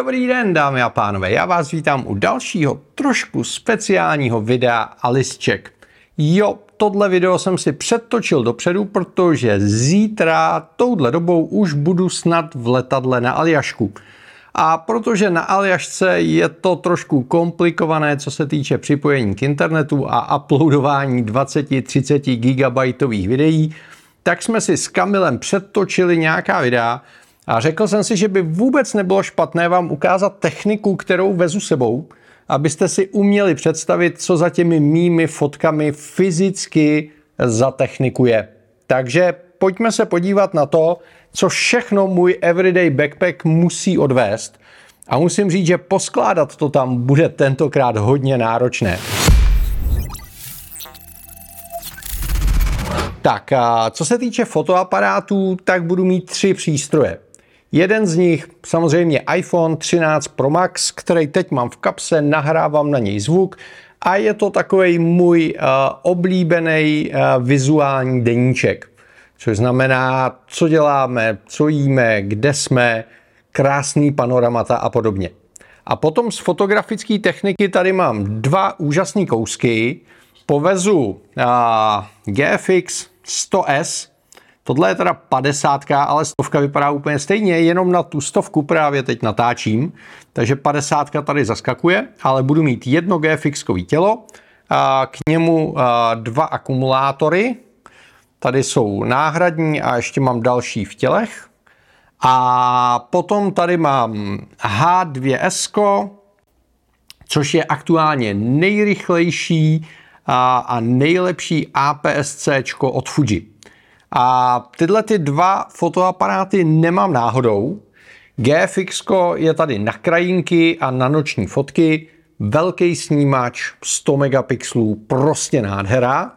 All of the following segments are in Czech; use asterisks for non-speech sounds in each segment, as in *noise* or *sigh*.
Dobrý den, dámy a pánové, já vás vítám u dalšího trošku speciálního videa Alisček. Jo, tohle video jsem si předtočil dopředu, protože zítra touhle dobou už budu snad v letadle na Aljašku. A protože na Aljašce je to trošku komplikované, co se týče připojení k internetu a uploadování 20-30 gigabajtových videí, tak jsme si s Kamilem předtočili nějaká videa, a řekl jsem si, že by vůbec nebylo špatné vám ukázat techniku, kterou vezu sebou, abyste si uměli představit, co za těmi mými fotkami fyzicky za techniku je. Takže pojďme se podívat na to, co všechno můj everyday backpack musí odvést. A musím říct, že poskládat to tam bude tentokrát hodně náročné. Tak, a co se týče fotoaparátů, tak budu mít tři přístroje. Jeden z nich samozřejmě iPhone 13 Pro Max, který teď mám v kapse, nahrávám na něj zvuk a je to takový můj uh, oblíbený uh, vizuální deníček. Což znamená, co děláme, co jíme, kde jsme, krásný panoramata a podobně. A potom z fotografické techniky tady mám dva úžasné kousky. Povezu uh, GFX 100S, Tohle je teda 50, ale stovka vypadá úplně stejně, jenom na tu stovku právě teď natáčím, takže 50 tady zaskakuje, ale budu mít jedno GFX tělo, a k němu dva akumulátory, tady jsou náhradní a ještě mám další v tělech. A potom tady mám H2S, což je aktuálně nejrychlejší a nejlepší APS-C od Fuji. A tyhle ty dva fotoaparáty nemám náhodou. GFX je tady na krajinky a na noční fotky, velký snímač 100 megapixelů, prostě nádhera.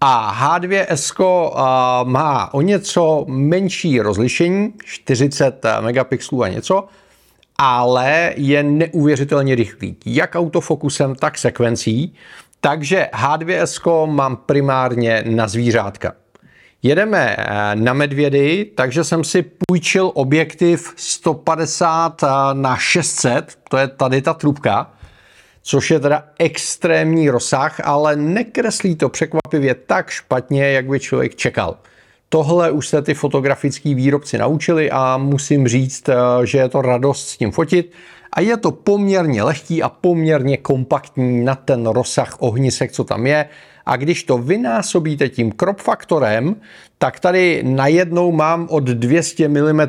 A H2S má o něco menší rozlišení, 40 megapixelů a něco, ale je neuvěřitelně rychlý, jak autofokusem, tak sekvencí. Takže H2S mám primárně na zvířátka. Jedeme eh, na medvědy, takže jsem si půjčil objektiv 150 eh, na 600, to je tady ta trubka, což je teda extrémní rozsah, ale nekreslí to překvapivě tak špatně, jak by člověk čekal. Tohle už se ty fotografický výrobci naučili a musím říct, eh, že je to radost s tím fotit. A je to poměrně lehký a poměrně kompaktní na ten rozsah ohnisek, co tam je a když to vynásobíte tím crop faktorem, tak tady najednou mám od 200 mm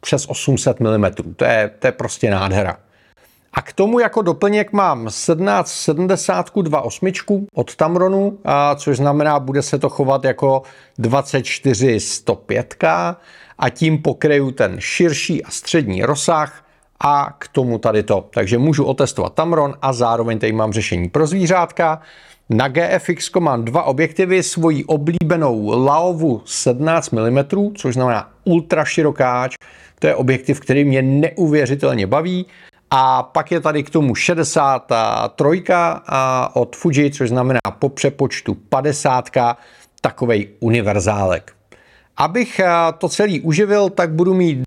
přes 800 mm. To je, to je prostě nádhera. A k tomu jako doplněk mám 1770 2.8 od Tamronu, a což znamená, bude se to chovat jako 24 105 a tím pokryju ten širší a střední rozsah a k tomu tady to. Takže můžu otestovat Tamron a zároveň tady mám řešení pro zvířátka. Na GFX mám dva objektivy, svoji oblíbenou Laovu 17 mm, což znamená ultra širokáč. To je objektiv, který mě neuvěřitelně baví. A pak je tady k tomu 63 od Fuji, což znamená po přepočtu 50 takovej univerzálek. Abych to celý uživil, tak budu mít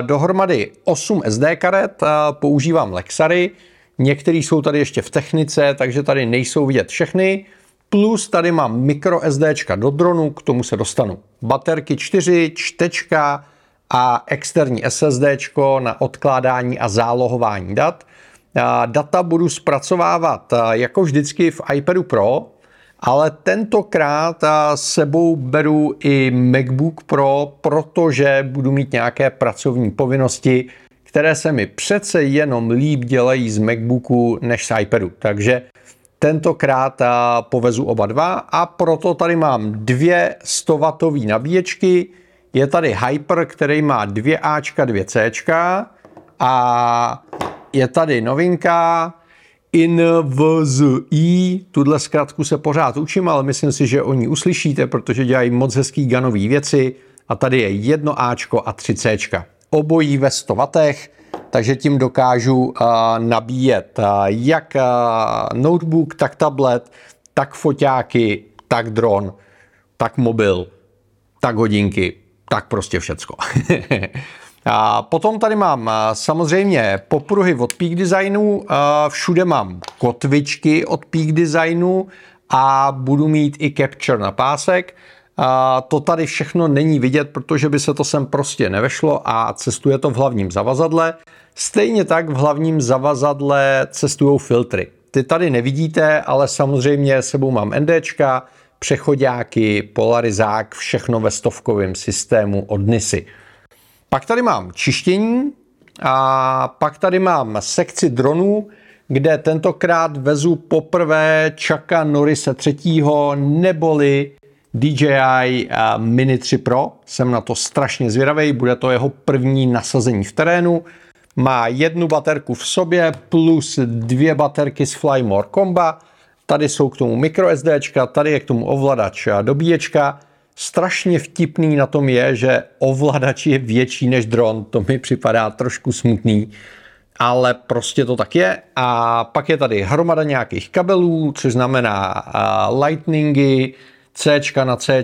dohromady 8 SD karet, používám Lexary, Některý jsou tady ještě v technice, takže tady nejsou vidět všechny. Plus tady mám micro SDčka do dronu, k tomu se dostanu. Baterky 4, čtečka a externí SSDčko na odkládání a zálohování dat. Data budu zpracovávat jako vždycky v iPadu Pro, ale tentokrát sebou beru i MacBook Pro, protože budu mít nějaké pracovní povinnosti, které se mi přece jenom líp dělají z MacBooku než z iPadu. Takže tentokrát povezu oba dva a proto tady mám dvě 100W nabíječky. Je tady Hyper, který má dvě Ačka, dvě Cčka a je tady novinka INVZI, tuhle zkratku se pořád učím, ale myslím si, že o ní uslyšíte, protože dělají moc hezký ganové věci a tady je jedno Ačko a tři Cčka obojí ve 100 W, takže tím dokážu uh, nabíjet uh, jak uh, notebook, tak tablet, tak foťáky, tak dron, tak mobil, tak hodinky, tak prostě všecko. *laughs* A potom tady mám samozřejmě popruhy od Peak Designu, všude mám kotvičky od Peak Designu a budu mít i capture na pásek. A to tady všechno není vidět, protože by se to sem prostě nevešlo a cestuje to v hlavním zavazadle. Stejně tak v hlavním zavazadle cestují filtry. Ty tady nevidíte, ale samozřejmě sebou mám NDčka, přechodáky, polarizák, všechno ve stovkovém systému od Nisy. Pak tady mám čištění a pak tady mám sekci dronů, kde tentokrát vezu poprvé Chucka Norrise třetího neboli DJI Mini 3 Pro. Jsem na to strašně zvědavý, bude to jeho první nasazení v terénu. Má jednu baterku v sobě plus dvě baterky z Flymore Comba. Tady jsou k tomu microSD, tady je k tomu ovladač a dobíječka. Strašně vtipný na tom je, že ovladač je větší než dron. To mi připadá trošku smutný, ale prostě to tak je. A pak je tady hromada nějakých kabelů, což znamená lightningy, C na C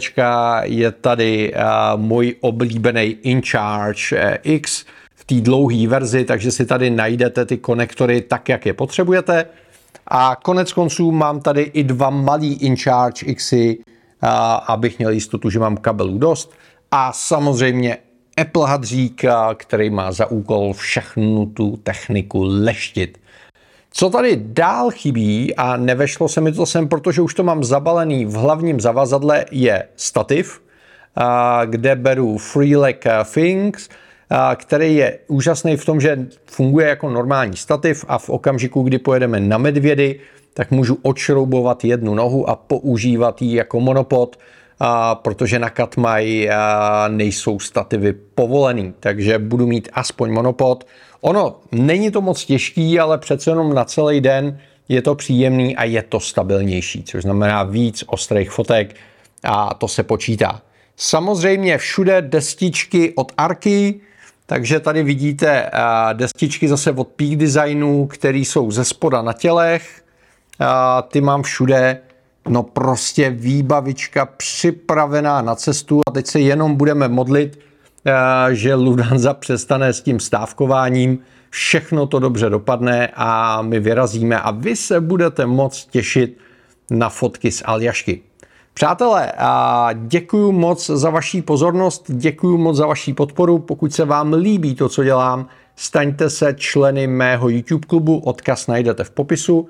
je tady můj oblíbený InCharge eh, X v té dlouhé verzi, takže si tady najdete ty konektory tak, jak je potřebujete. A konec konců mám tady i dva malý InCharge Xy, abych měl jistotu, že mám kabelů dost. A samozřejmě Apple hadřík, který má za úkol všechnu tu techniku leštit. Co tady dál chybí a nevešlo se mi to sem, protože už to mám zabalený v hlavním zavazadle, je stativ, kde beru Freeleg Things, který je úžasný v tom, že funguje jako normální stativ a v okamžiku, kdy pojedeme na medvědy, tak můžu odšroubovat jednu nohu a používat ji jako monopod, protože na Katmaj nejsou stativy povolený, takže budu mít aspoň monopod. Ono není to moc těžký, ale přece jenom na celý den je to příjemný a je to stabilnější, což znamená víc ostrých fotek a to se počítá. Samozřejmě všude destičky od Arky, takže tady vidíte destičky zase od Peak Designu, které jsou ze spoda na tělech. Ty mám všude. No prostě výbavička připravená na cestu a teď se jenom budeme modlit, že Ludanza přestane s tím stávkováním, všechno to dobře dopadne a my vyrazíme a vy se budete moc těšit na fotky z Aljašky. Přátelé, děkuji moc za vaši pozornost, děkuji moc za vaši podporu. Pokud se vám líbí to, co dělám, staňte se členy mého YouTube klubu, odkaz najdete v popisu.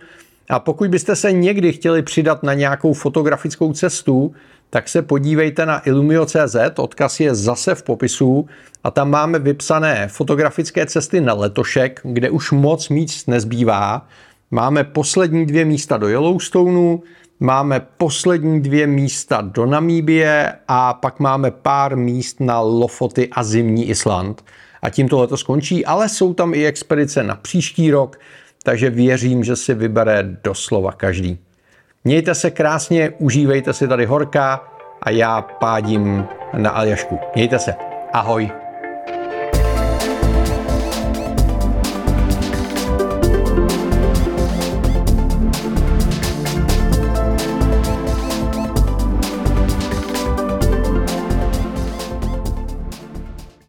A pokud byste se někdy chtěli přidat na nějakou fotografickou cestu, tak se podívejte na Illumio.cz, odkaz je zase v popisu a tam máme vypsané fotografické cesty na letošek, kde už moc míst nezbývá. Máme poslední dvě místa do Yellowstoneu, máme poslední dvě místa do Namíbie a pak máme pár míst na Lofoty a zimní Island. A tím to letos skončí, ale jsou tam i expedice na příští rok, takže věřím, že si vybere doslova každý. Mějte se krásně, užívejte si tady horka a já pádím na Aljašku. Mějte se. Ahoj.